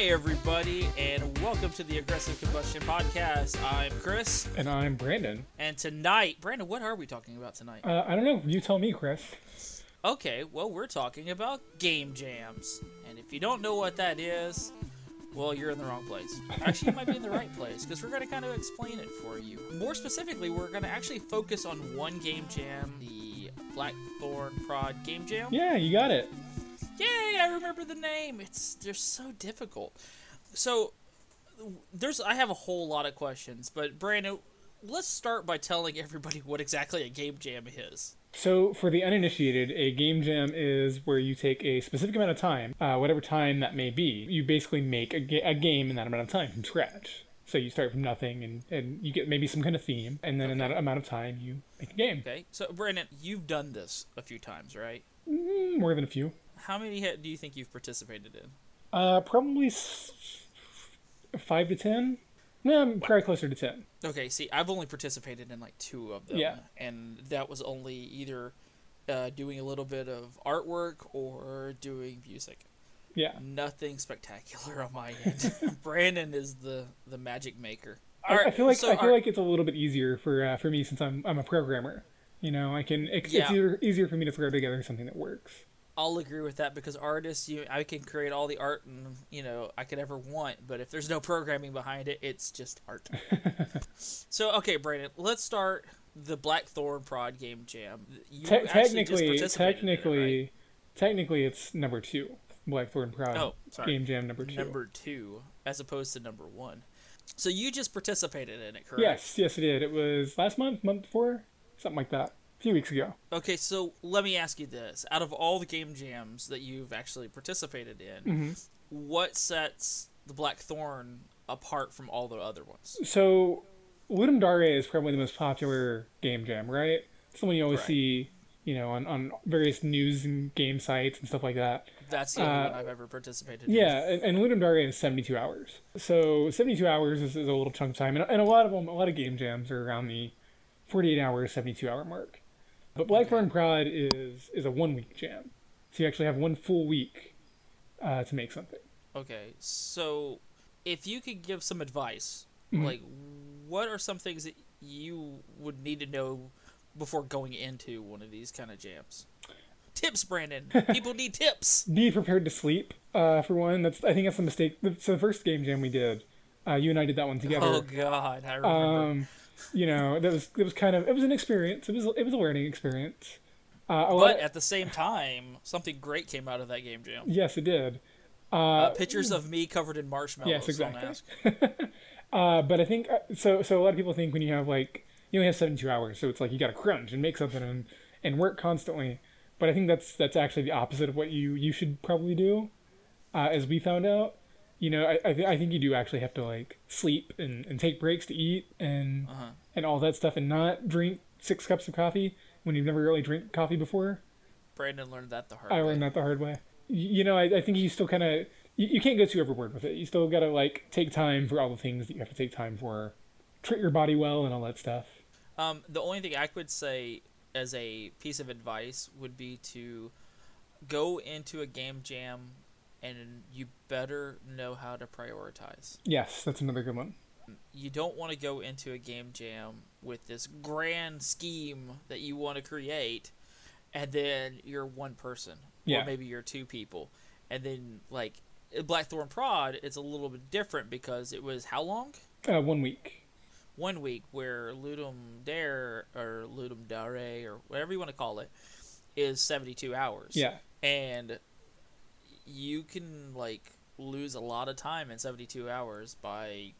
Hey, everybody, and welcome to the Aggressive Combustion Podcast. I'm Chris, And I'm Brandon. and tonight, Brandon, what are we talking about tonight? Uh, I don't know. You tell me, Chris. Okay, well, we're talking about game jams. And if you don't know what that is, well, you're in the wrong place. Actually, you might be in the right place because we're going to kind of explain it for you. More specifically, we're going to actually focus on one game jam, the Blackthorn Prod Game Jam. Yeah, you got it. Yay! I remember the name. It's they're so difficult. So there's I have a whole lot of questions, but Brandon, let's start by telling everybody what exactly a game jam is. So, for the uninitiated, a game jam is where you take a specific amount of time, uh, whatever time that may be. You basically make a, ga- a game in that amount of time from scratch. So you start from nothing, and, and you get maybe some kind of theme, and then in that amount of time, you make a game. Okay, so Brandon, you've done this a few times, right? Mm, more than a few. How many do you think you've participated in? Uh, probably s- five to ten. No, I'm probably closer to ten. Okay, see, I've only participated in like two of them, Yeah. and that was only either uh, doing a little bit of artwork or doing music. Yeah. Nothing spectacular on my end. Brandon is the the magic maker. I, I feel like so I feel our- like it's a little bit easier for uh, for me since I'm I'm a programmer. You know, I can it, it's Yeah. easier, easier for me to throw together something that works. I'll agree with that because artists, you, I can create all the art and you know I could ever want, but if there's no programming behind it, it's just art. so okay, Brandon, let's start the Blackthorn Prod Game Jam. You Te- just technically, it, technically, right? technically, it's number two. Blackthorn Prod Oh, sorry. Game Jam number two. number two as opposed to number one. So you just participated in it, correct? Yes, yes, it did. It was last month, month before, something like that, a few weeks ago. Okay, so let me ask you this: out of all the game jams that you've actually participated in, Mm-hmm. what sets the Blackthorn apart from all the other ones? So, Ludum Dare is probably the most popular game jam, right? It's the one you always Right. see, you know, on, on various news and game sites and stuff like that. That's the only Uh, one I've ever participated in. Yeah, and, and Ludum Dare is 72 hours. So 72 hours is, is a little chunk of time, and, and a lot of them, a lot of game jams are around the 48 hour, 72 hour mark. But Blackthorn Prod is is a one week jam, so you actually have one full week uh, to make something. Okay, so if you could give some advice, Mhm. like what are some things that you would need to know before going into one of these kind of jams? Tips, Brandon. People need tips. Be prepared to sleep. Uh, for one, that's I think that's a mistake. So the first game jam we did, uh, you and I did that one together. Oh God, I remember. um, you know, that was it was kind of it was an experience. It was it was a learning experience. Uh, lot but of- at the same time, something great came out of that game jam. yes, it did. Uh, pictures of me covered in marshmallows. Yes, exactly. Uh, but I think uh, so. So a lot of people think when you have like you only have seventy two hours, so it's like you got to crunch and make something and and work constantly. But I think that's that's actually the opposite of what you you should probably do. Uh, as we found out, you know, I I, th- I think you do actually have to like sleep and, and take breaks to eat and Uh-huh. and all that stuff, and not drink six cups of coffee when you've never really drank coffee before. Brandon learned that the hard way. I way. learned that the hard way. You, know, I, I think you still kind of you, you can't go too overboard with it. You still got to like take time for all the things that you have to take time for, treat your body well and all that stuff. Um, the only thing I could say as a piece of advice would be to go into a game jam and you better know how to prioritize. Yes, that's another good one. You don't want to go into a game jam with this grand scheme that you want to create and then you're one person Yeah. or maybe you're two people and then like Blackthorn Prod it's a little bit different because it was how long? Uh, one week. one week where Ludum Dare or Ludum Dare or whatever you want to call it is 72 hours. Yeah, And you can like lose a lot of time in 72 hours by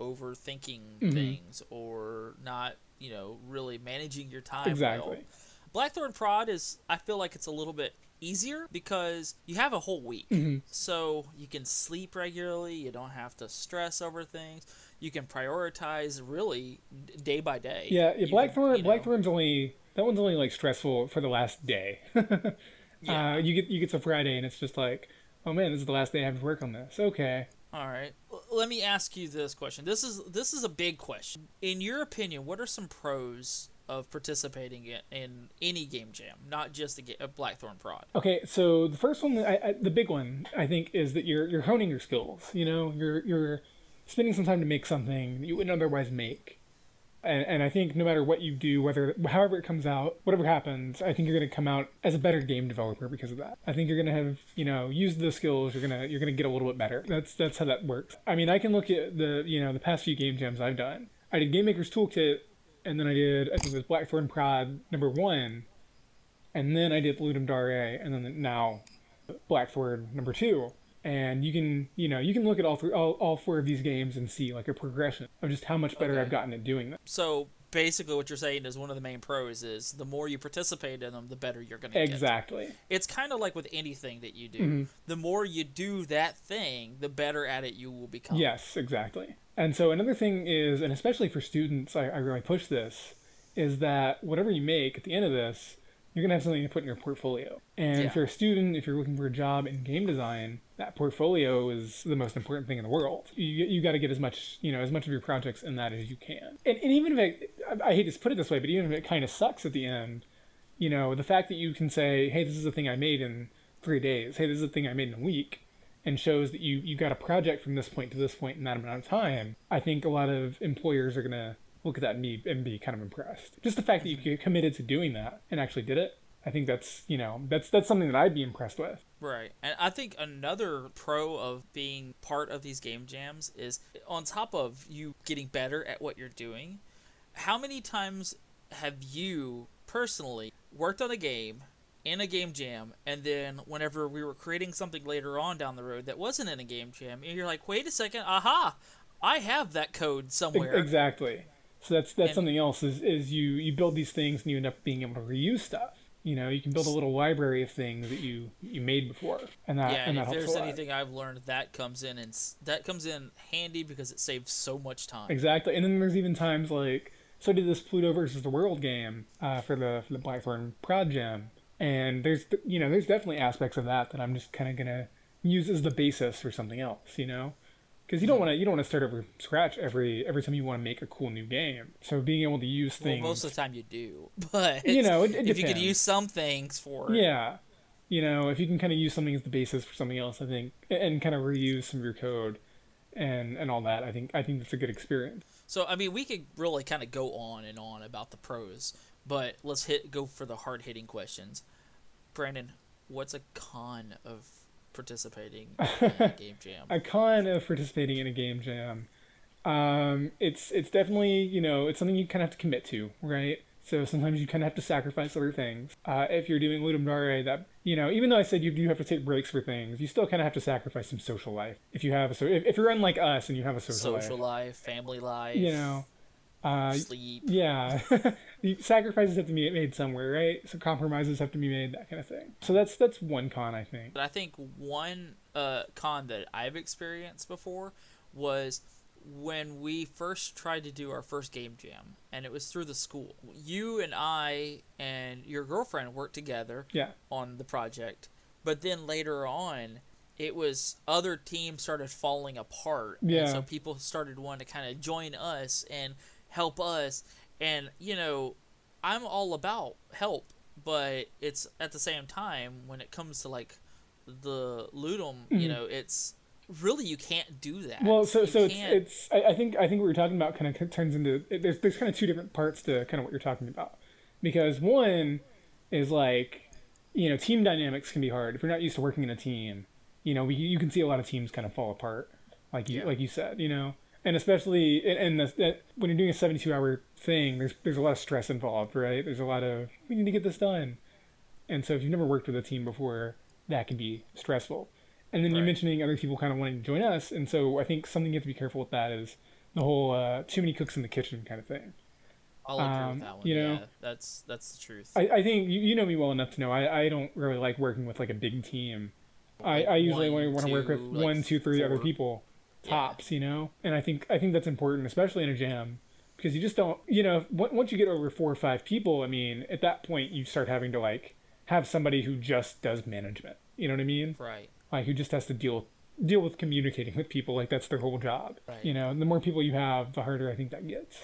overthinking Mhm. things or not, you know, really managing your time exactly. well. Blackthorn Prod is I feel like it's a little bit easier because you have a whole week. Mhm. So you can sleep regularly, you don't have to stress over things. You can prioritize really day by day. Yeah, yeah Blackthorn. you know- Blackthorn's only that one's only like stressful for the last day. Yeah. Uh, you get you get to Friday and it's just like, oh man, this is the last day I have to work on this. Okay. All right. L- Let me ask you this question. This is this is a big question. In your opinion, what are some pros of participating in, in any game jam, not just a, ga- a Blackthorn Prod? Okay, so the first one, I, I, the big one, I think, is that you're you're honing your skills. You know, you're you're spending some time to make something that you wouldn't otherwise make. And, and I think no matter what you do, whether however it comes out, whatever happens, I think you're going to come out as a better game developer because of that. I think you're going to have you know used the skills. You're gonna you're gonna get a little bit better. That's that's how that works. I mean, I can look at the you know the past few game jams I've done. I did Game Maker's Toolkit, and then I did I think it was Blackthorn Prod number one, and then I did Ludum Dare, and then now Blackthorn number two. And you can, you know, you can look at all three, all, all four of these games and see like a progression of just how much better Okay. I've gotten at doing them. So basically, what you're saying is one of the main pros is the more you participate in them, the better you're going to get. Exactly. It's kind of like with anything that you do. Mm-hmm. The more you do that thing, the better at it you will become. Yes, exactly. And so another thing is, and especially for students, I, I really push this, is that whatever you make at the end of this, you're gonna have something to put in your portfolio. And Yeah. if you're a student, if you're looking for a job in game design, that portfolio is the most important thing in the world. You you got to get as much you know as much of your projects in that as you can. And, and even if it, I, I hate to put it this way, but even if it kind of sucks at the end, you know, the fact that you can say, hey, this is a thing I made in three days. Hey, this is a thing I made in a week. And shows that you, you got a project from this point to this point in that amount of time. I think a lot of employers are going to look at that and be, and be kind of impressed. Just the fact that you mm-hmm. committed to doing that and actually did it. I think that's, you know, that's, that's something that I'd be impressed with. Right. And I think another pro of being part of these game jams is on top of you getting better at what you're doing, how many times have you personally worked on a game in a game jam and then whenever we were creating something later on down the road that wasn't in a game jam and you're like, "Wait a second. Aha. I have that code somewhere." Exactly. So that's that's And- something else is, is you, you build these things and you end up being able to reuse stuff. You know, you can build a little library of things that you, you made before. And that, Yeah, and and that if helps there's a lot. anything I've learned, that comes in and that comes in handy because it saves so much time. Exactly, and then there's even times like so I did this Pluto versus the World game uh, for the for the Blackthorn Prod Jam, and there's you know there's definitely aspects of that that I'm just kind of gonna use as the basis for something else, you know, because you don't want to you don't want to start over scratch every every time you want to make a cool new game. So being able to use Well, things, most of the time you do, but You know, it- it if you could use some things for yeah, you know, if you can kind of use something as the basis for something else, I think, and kind of reuse some of your code. And, and all that, I think I think that's a good experience. So I mean, we could really kind of go on and on about the pros, but let's hit go for the hard hitting questions. Brandon, what's a con of participating in a game jam? a con of participating in a game jam. Um it's it's definitely you know it's something you kind of have to commit to right? So sometimes you kind of have to sacrifice other things. Uh, if you're doing ludum dare that you know even though i said you do have to take breaks for things you still kind of have to sacrifice some social life. If you have a so if, if you're unlike us and you have a social, Social life. life, family life, you know uh sleep. yeah the sacrifices have to be made somewhere right so compromises have to be made that kind of thing so that's that's one con i think But I think one uh, con that I've experienced before was when we first tried to do our first game jam, and it was through the school. You and I and your girlfriend worked together yeah on the project, but then later on, it was other teams started falling apart. Yeah. And so people started wanting to kind of join us and help us. And, you know, I'm all about help, but it's at the same time when it comes to like the Ludum, you know, it's really you can't do that. Mm-hmm. Well, so You so it's, it's I, I think I think what you're talking about kind of turns into it, there's there's kind of two different parts to kind of what you're talking about because one is like you know team dynamics can be hard if you're not used to working in a team. You know, we, you can see a lot of teams kind of fall apart, like you Yeah. like you said. You know, and especially in, in the, that when you're doing a 72 hour thing, there's there's a lot of stress involved, right? There's a lot of we need to get this done, and so if you've never worked with a team before, that can be stressful. And then you're mentioning other people kind of wanting to join us, and so I think something you have to be careful with that is the whole uh, too many cooks in the kitchen kind of thing. I'll agree um, with that one. you know, yeah, that's that's the truth. I, I think you, you know me well enough to know I, I don't really like working with like a big team. I, I usually only want to work with like one, two, three other four. People Yeah. tops, you know. And I think I think that's important, especially in a jam, because you just don't, you know, on- once you get over four or five people, I mean, at that point you start having to like have somebody who just does management. You know what I mean? right. like who just has to deal deal with communicating with people like that's their whole job Right. you know and the more people you have the harder i think that gets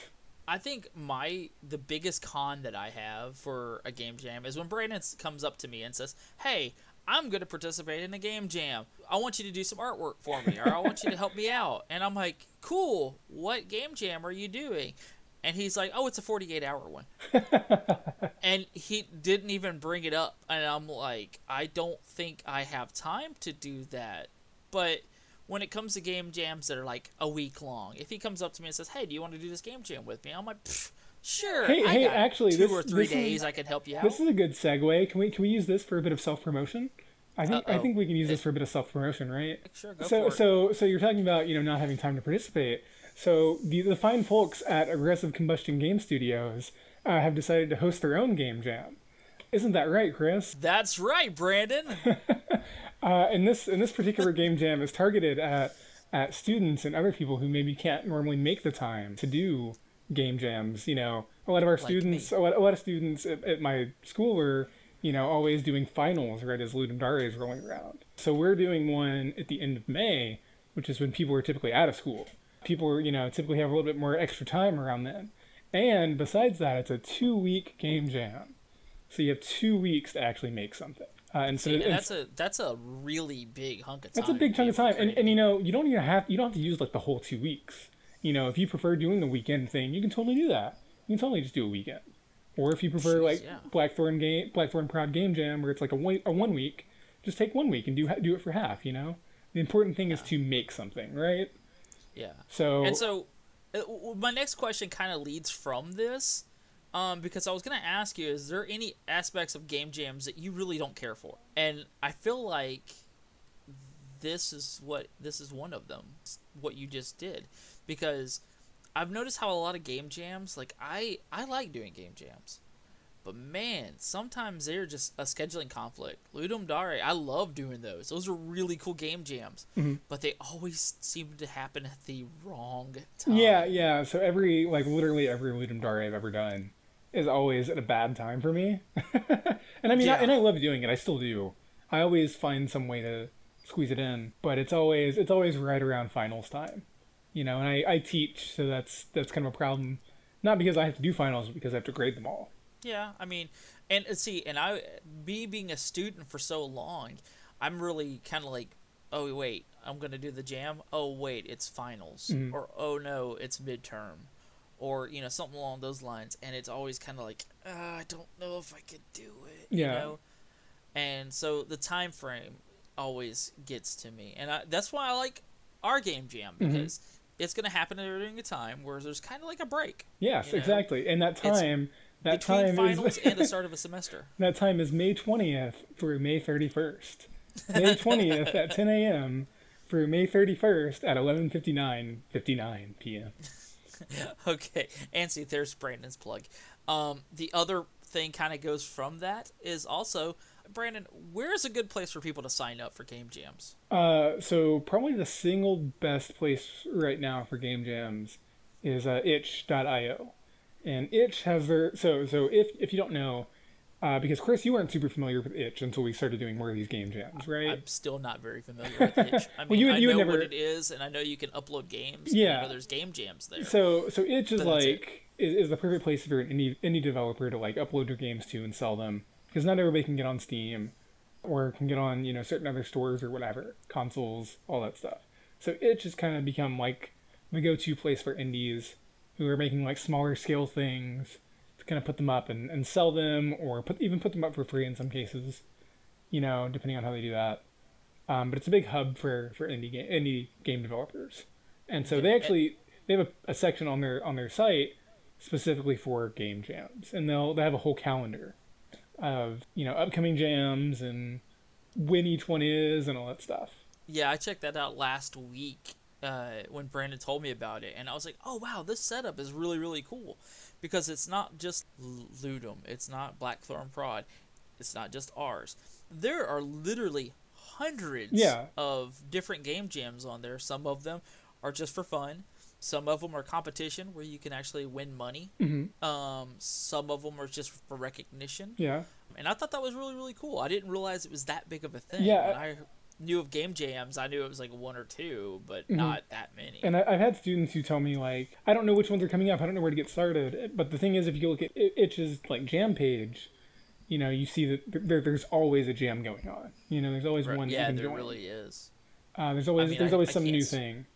I think my the biggest con that I have for a game jam is when Brandon comes up to me and says, "Hey, I'm going to participate in a game jam. I want you to do some artwork for me, or I want you to help me out." And I'm like, "Cool. What game jam are you doing?" And he's like, "Oh, it's a 48 hour one." and he didn't even bring it up, and I'm like, "I don't think I have time to do that." But when it comes to game jams that are like a week long, if he comes up to me and says, "Hey, do you want to do this game jam with me?" I'm like, "Pfft, "Sure." Hey- I hey, actually, two this- or three this is- days I can help you out. This is a good segue. Can we can we use this for a bit of self promotion? I think I Uh-oh. think we can use this for a bit of self promotion, right? Sure, go so for it. so so you're talking about you know not having time to participate. So the the fine folks at Aggressive Combustion Game Studios uh, have decided to host their own game jam. Isn't that right, Chris? That's right, Brandon. Uh, and this and this particular game jam is targeted at at students and other people who maybe can't normally make the time to do game jams. You know, a lot of our students, a lot, a lot of students at, at my school were, you know, always doing finals right as Ludum Dare is rolling around. So we're doing one at the end of May, which is when people are typically out of school. People, you know, typically have a little bit more extra time around then. And besides that, it's a two-week game jam, so you have two weeks to actually make something. Uh, and so and that's a that's a really big hunk of time. that's a big chunk of time, and, and you know you don't even have you don't have to use like the whole two weeks. You know, if you prefer doing the weekend thing, you can totally do that. You can totally just do a weekend. Or if you prefer Jeez, like yeah. Blackthorn game, Blackthorn Prod Game Jam, where it's like a one, a one week, just take one week and do do it for half. You know, the important thing is to make something, right? yeah. So, And so, uh, my next question kind of leads from this, um, because I was gonna ask you: Is there any aspects of game jams that you really don't care for? And I feel like this is what this is one of them. What you just did, because I've noticed how a lot of game jams, like I, I like doing game jams. But man, sometimes they're just a scheduling conflict. Ludum Dare, I love doing those. Those are really cool game jams. Mhm. But they always seem to happen at the wrong time. yeah, yeah. So every like literally every Ludum Dare I've ever done is always at a bad time for me. and I mean, I, and I love doing it. I still do. I always find some way to squeeze it in, but it's always it's always right around finals time. You know, and I, I teach, so that's that's kind of a problem. Not because I have to do finals, but because I have to grade them all. Yeah, I mean, and see, and I, me being a student for so long, I'm really kind of like, oh wait, I'm gonna do the jam. Oh wait, it's finals, Mhm. or oh no, it's midterm, or you know something along those lines. And it's always kind of like, uh, I don't know if I could do it. You Yeah. know? And so the time frame always gets to me, and I, that's why I like our game jam Mhm. because it's gonna happen during a time where there's kind of like a break Yes, You know, exactly. And that time, it's time, that between time finals is and the start of a semester. that time is May twentieth through May thirty first. May twentieth at ten a.m. through May thirty first at eleven fifty nine fifty nine p.m. okay, and see, there's Brandon's plug. Um, the other thing kind of goes from that is also, Brandon, where's a good place for people to sign up for game jams? Uh, so probably the single best place right now for game jams is uh, itch.io. And itch has their so so if if you don't know, uh, because Chris, you weren't super familiar with itch until we started doing more of these game jams, right? I'm still not very familiar with Itch. I mean, you I you would know never- what it is, and I know you can upload games. Yeah. know there's game jams there. So so itch is But like is, is the perfect place for an indie indie developer to like upload your games to and sell them because not everybody can get on Steam or can get on you know certain other stores or whatever consoles all that stuff. So itch has kind of become like the go-to place for indies who are making like smaller scale things to kind of put them up and, and sell them or put even put them up for free in some cases, you know depending on how they do that. Um, but it's a big hub for for indie game indie game developers, and so they actually they have a, a section on their on their site specifically for game jams, and they'll they have a whole calendar of you know upcoming jams and when each one is and all that stuff. Yeah, I checked that out last week uh, when Brandon told me about it, and I was like, "Oh wow, this setup is really really cool," because it's not just Ludum, it's not Blackthorn Prod, it's not just ours. There are literally hundreds Yeah. of different game jams on there. Some of them are just for fun. Some of them are competition where you can actually win money. Mm-hmm. Um, some of them are just for recognition Yeah, and I thought that was really really cool. I didn't realize it was that big of a thing. Yeah, When I knew of game jams, I knew it was like one or two, but Mm-hmm. not that many. And I, I've had students who tell me like, I don't know which ones are coming up. I don't know where to get started. But the thing is, if you look at I- Itch's like jam page, you know, you see that there, there's always a jam going on. You know, there's always Right, one. yeah, there join. really is. Uh, there's always mean, there's I- always I some new thing.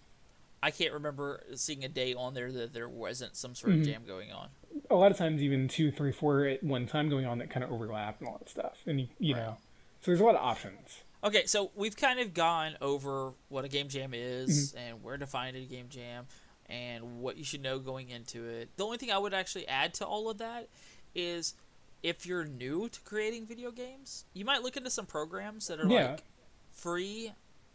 I can't remember seeing a day on there that there wasn't some sort Mm-hmm. of jam going on. A lot of times, even two, three, four at one time going on that kind of overlap and all that stuff. And you, you Right. know, so there's a lot of options. Okay, so we've kind of gone over what a game jam is Mm-hmm. and where to find a game jam and what you should know going into it. The only thing I would actually add to all of that is if you're new to creating video games, you might look into some programs that are Yeah. like free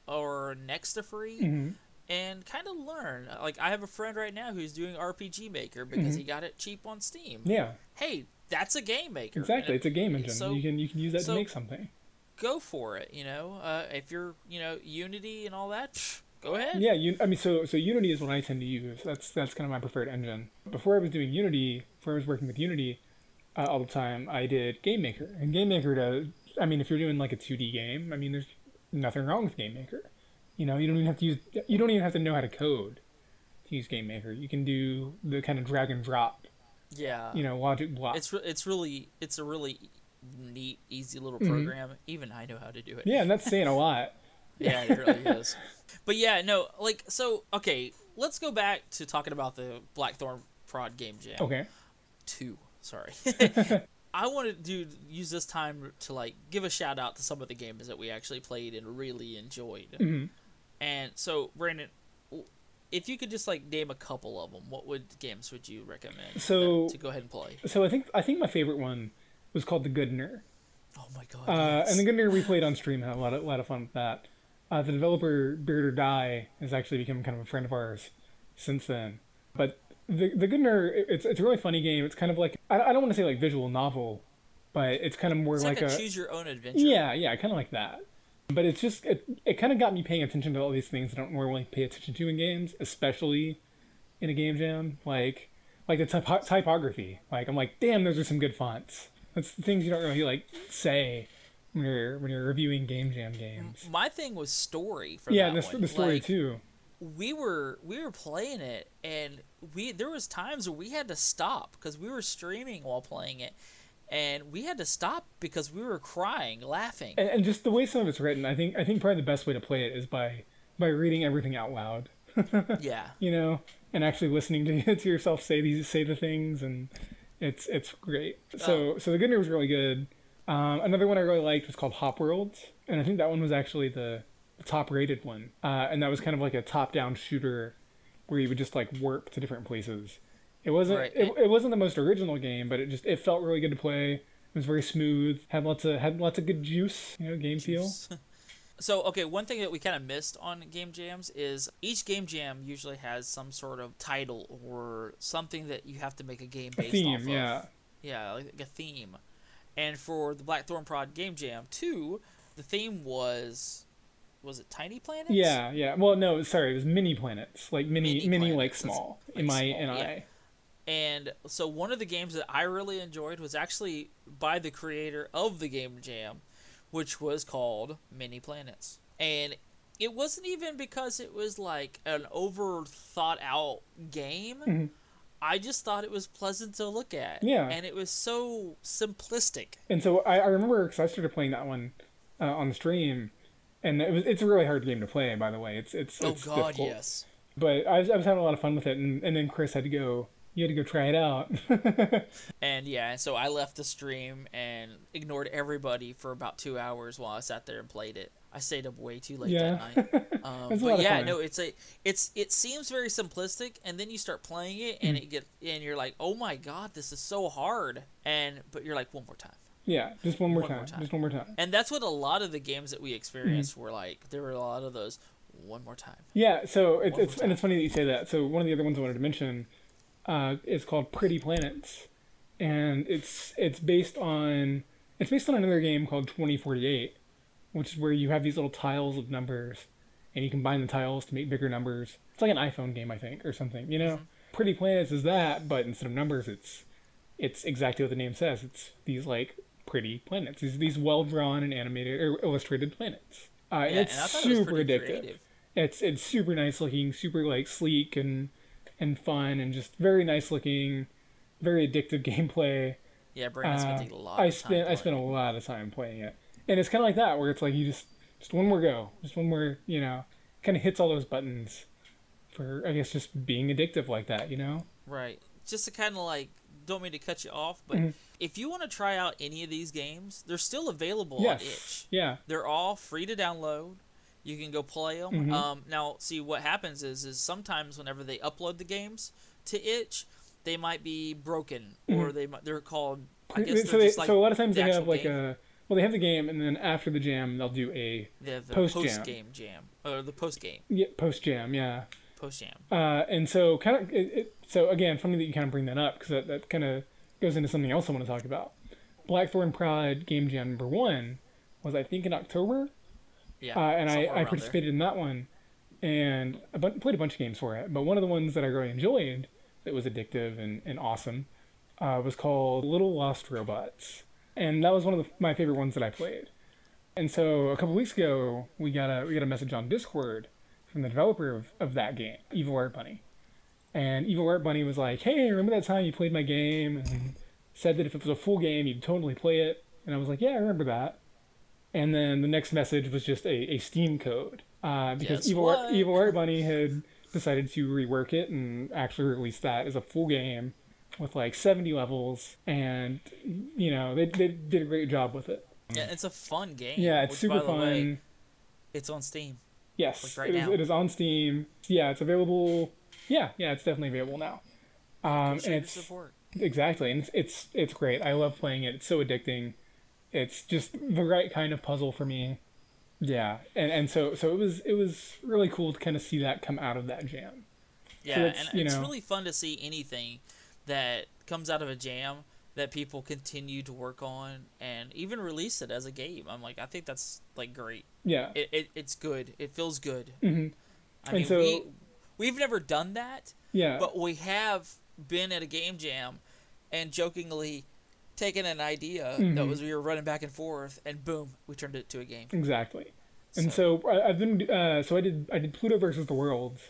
or next to free hmm and kind of learn. Like I have a friend right now who's doing RPG Maker because Mm-hmm. he got it cheap on Steam. Yeah, Hey, that's a game maker. exactly. it- It's a game engine. so- you can you can use that so- to make something. go for it. You know, uh, if you're you know Unity and all that, go ahead. Yeah, you, I mean, so so Unity is what I tend to use. That's that's kind of my preferred engine. Before I was doing Unity, before I was working with Unity uh, all the time, I did Game Maker. And Game Maker does. I mean, if you're doing like a 2D game, I mean, there's nothing wrong with Game Maker. You know, you don't even have to use. You don't even have to know how to code to use Game Maker. You can do the kind of drag and drop. Yeah. You know, logic block. it's re- it's really it's a really neat, easy little Mhm. program. Even I know how to do it. yeah, and that's saying a lot. yeah, it really is. But yeah, no, like so. Okay, let's go back to talking about the Blackthorn Prod Game Jam Okay. two. Sorry. I wanted to use this time to like give a shout out to some of the games that we actually played and really enjoyed. hmm And so, Brandon, if you could just like name a couple of them, what would games would you recommend So- to go ahead and play? So I think I think my favorite one was called the Goodner. Oh my god! Uh, yes. And the Goodner we played on stream had a lot of, lot of fun with that. Uh, the developer Beard or Die has actually become kind of a friend of ours since then. But the the Goodner, it's it's a really funny game. It's kind of like I, I don't want to say like visual novel, but it's kind of more it's like, like, a, a choose your own adventure. yeah yeah kind of like that. But it's just it it kind of got me paying attention to all these things I don't normally pay attention to in games, especially in a game jam like like the typo- typography. Like I'm like, damn, those are some good fonts. That's the things you don't really like say when you're when you're reviewing game jam games. My thing was story for Yeah, that the, the story Like, too. We were we were playing it, and we there was times where we had to stop because we were streaming while playing it, and we had to stop because we were crying, laughing. And, and just the way some of it's written, I think I think probably the best way to play it is by by reading everything out loud. yeah. You know, and actually listening to to yourself say these say the things, and it's it's great. So so the good news was really good. Um, another one I really liked was called Hop Worlds, and I think that one was actually the, the top rated one. Uh, and that was kind of like a top down shooter where you would just like warp to different places. It wasn't Right. it, it wasn't the most original game, but it just it felt really good to play. It was very smooth, had lots of had lots of good juice, you know, game feel. So okay, one thing that we kind of missed on game jams is each game jam usually has some sort of title or something that you have to make a game A based theme, off of. yeah. Yeah, like a theme. And for the Blackthorn Prod Game Jam 2, the theme was was it Tiny Planets? Yeah, yeah. Well, no, sorry, it was mini planets, like mini, Mini mini, planets, like small. like M I small, N yeah. I. And so one of the games that I really enjoyed was actually by the creator of the Game Jam, which was called Mini Planets. And it wasn't even because it was like an over thought out game. Mhm. I just thought it was pleasant to look at. Yeah. And it was so simplistic. And so I, I remember because I started playing that one uh, on the stream, and it was it's a really hard game to play. By the way, it's it's Oh it's god, difficult. yes. But I was I was having a lot of fun with it, and, and then Chris had to go. You had to go try it out. And yeah, and so I left the stream and ignored everybody for about two hours while I sat there and played it. I stayed up way too late Yeah. that night. Um, but yeah, no, it's a it's it seems very simplistic, and then you start playing it, Mm. and it get and you're like, oh my god, this is so hard, and but you're like one more time. yeah, just one more, One more time. time. Just one more time. And that's what a lot of the games that we Mm. experienced were like. There were a lot of those one more time. Yeah, so it's, One it's and it's funny that you say that. So one of the other ones I wanted to mention uh, is called Pretty Planets, and it's it's based on it's based on another game called Twenty Forty Eight, which is where you have these little tiles of numbers, and you combine the tiles to make bigger numbers. It's like an iPhone game, I think, or something. You know, Pretty Planets is that, but instead of numbers, it's it's exactly what the name says. It's these like pretty planets. These these well drawn and animated or illustrated planets. Uh, Yeah, it's thought it super addictive. creative. It's it's super nice looking, super like sleek and and fun, and just very nice looking, very addictive gameplay. Yeah, Brandon's Uh, spent a lot. I spent time I spent a lot of time playing it, and it's kind of like that where it's like you just just one more go, just one more, you know, kind of hits all those buttons for I guess just being addictive like that, you know. Right. Just to kind of like, don't mean to cut you off, but Mhm. if you want to try out any of these games, they're still available on Itch. Yeah. They're all free to download. You can go play them. Mhm. Um, now, see what happens is, is sometimes whenever they upload the games to Itch, they might be broken or they they're called. I guess so they, like so a lot of times the they have like game. a well they have the game and then after the jam they'll do a they the post game jam or the post game yeah, post jam yeah post jam. uh, and so kind of it, it, so again funny that you kind of bring that up because that, that kind of goes into something else I want to talk about Blackthorn Prod game jam number one was I think in October Yeah, uh, and I, I around there. participated in that one and I bu- played a bunch of games for it. But one of the ones that I really enjoyed that was addictive and, and awesome uh, was called Little Lost Robots, and that was one of the, my favorite ones that I played. And so a couple weeks ago, we got a we got a message on Discord from the developer of, of that game, Evil Art Bunny, and Evil Art Bunny was like, "Hey, remember that time you played my game and said that if it was a full game, you'd totally play it?" And I was like, "Yeah, I remember that." And then the next message was just a, a Steam code uh, because Guess Evil what? Evil Art Bunny had decided to rework it and actually release that as a full game with like 70 levels, and you know they, they did a great job with it. Yeah, it's a fun game. Yeah, it's which, super by the fun. way, it's on Steam. yes, like right it, is, it is on Steam. Yeah, it's available. Yeah, yeah, it's definitely available now. Um, and it's support. Exactly, and it's, it's it's great. I love playing it. It's so addicting. It's just the right kind of puzzle for me. Yeah, and and so so it was it was really cool to kind of see that come out of that jam. Yeah, it's, and it's know- really fun to see anything that comes out of a jam that people continue to work on and even release it as a game. I'm like, I think that's like great. Yeah, It, it it's good. It feels good. hmm I And mean, so- we we've never done that, yeah, but we have been at a game jam and jokingly taken an idea that Mhm. was we were running back and forth and boom, we turned it to a game. exactly. And so I, I've been uh, so I did I did Pluto versus the Worlds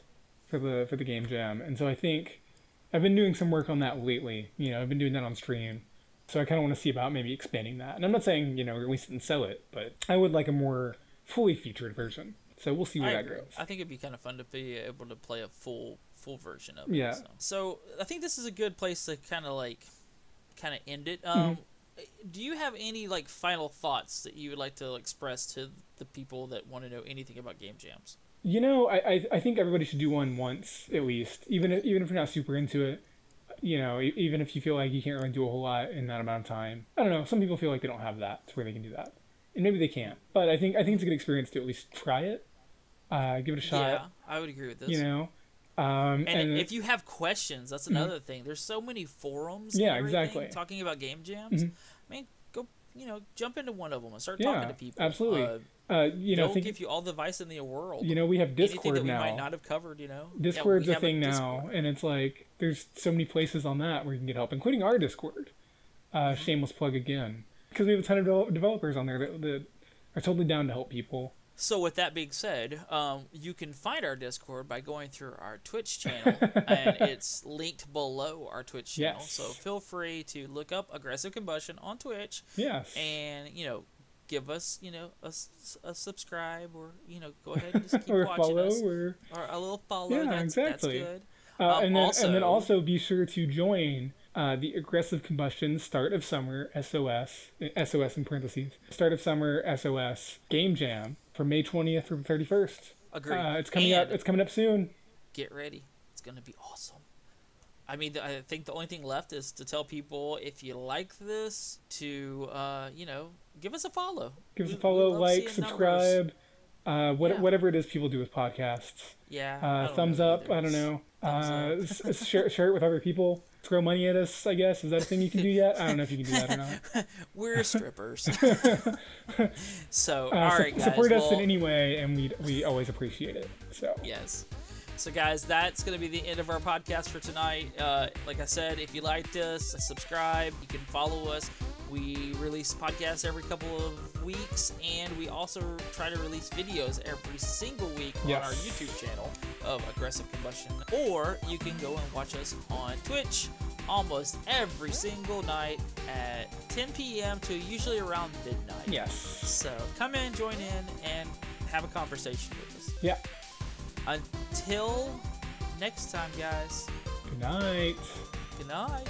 for the for the game jam, and so I think I've been doing some work on that lately. You know, I've been doing that on stream. So I kind of want to see about maybe expanding that. And I'm not saying you know release it and sell it, but I would like a more fully featured version. So we'll see where I, that goes. I think it'd be kind of fun to be able to play a full full version of it. Yeah. So, so I think this is a good place to kind of like kind of end it. Mm-hmm. Um, Do you have any like final thoughts that you would like to express to the people that want to know anything about game jams? You know, I, I I think everybody should do one once at least, even if, even if you're not super into it. You know, even if you feel like you can't really do a whole lot in that amount of time. I don't know. Some people feel like they don't have that to where they can do that, and maybe they can't. But I think I think it's a good experience to at least try it, uh, give it a shot. Yeah, I would agree with this. You know, um, and, and, if you have questions, that's another thing. There's so many forums. Yeah, exactly. Talking about game jams. Mhm. I mean, go you know jump into one of them and start Yeah, talking to people. absolutely. Uh, uh, you know, they'll think give you all the advice in the world. you know we have Discord that we now. might not have covered. You know, Discord's we a thing now, and it's like there's so many places on that where you can get help, including our Discord. Uh, Mm-hmm. shameless plug again, because we have a ton of devel- developers on there that, that are totally down to help people. So with that being said, um, you can find our Discord by going through our Twitch channel, and it's linked below our Twitch channel. Yes. So feel free to look up Aggressive Combustion on Twitch, Yes. and you know, give us you know a, a subscribe or you know go ahead and just keep or watching follow, us or or a little follow. Yeah, that's, exactly. That's good. uh, Um, and then and then also- also be sure to join uh, the aggressive combustion start of summer SOS SOS in parentheses start of summer SOS game jam from May twentieth through thirty first. Agreed. Uh, it's coming and up. It's coming up soon. get ready. It's gonna be awesome. I mean, I think the only thing left is to tell people if you like this to, uh, you know, give us a follow. Give us a follow, like, subscribe. Uh, what, Yeah. Whatever it is people do with podcasts. Yeah. Uh, thumbs up. I don't know. Uh, up. s- s- share, share it with other people. Throw money at us. I guess is that a thing you can do yet? I don't know if you can do that or not. We're strippers. so, Uh, all su- guys. support us well, in any way, and we we always appreciate it. So Yes. So, guys, that's going to be the end of our podcast for tonight. Uh, like I said, if you liked us, subscribe. You can follow us We release podcasts every couple of weeks, and we also try to release videos every single week Yes. on our YouTube channel of Aggressive Combustion. Or you can go and watch us on Twitch almost every single night at 10 p.m. to usually around midnight. Yes. So come in, join in, and have a conversation with us. Yeah. Until next time, guys. Good night. Good night.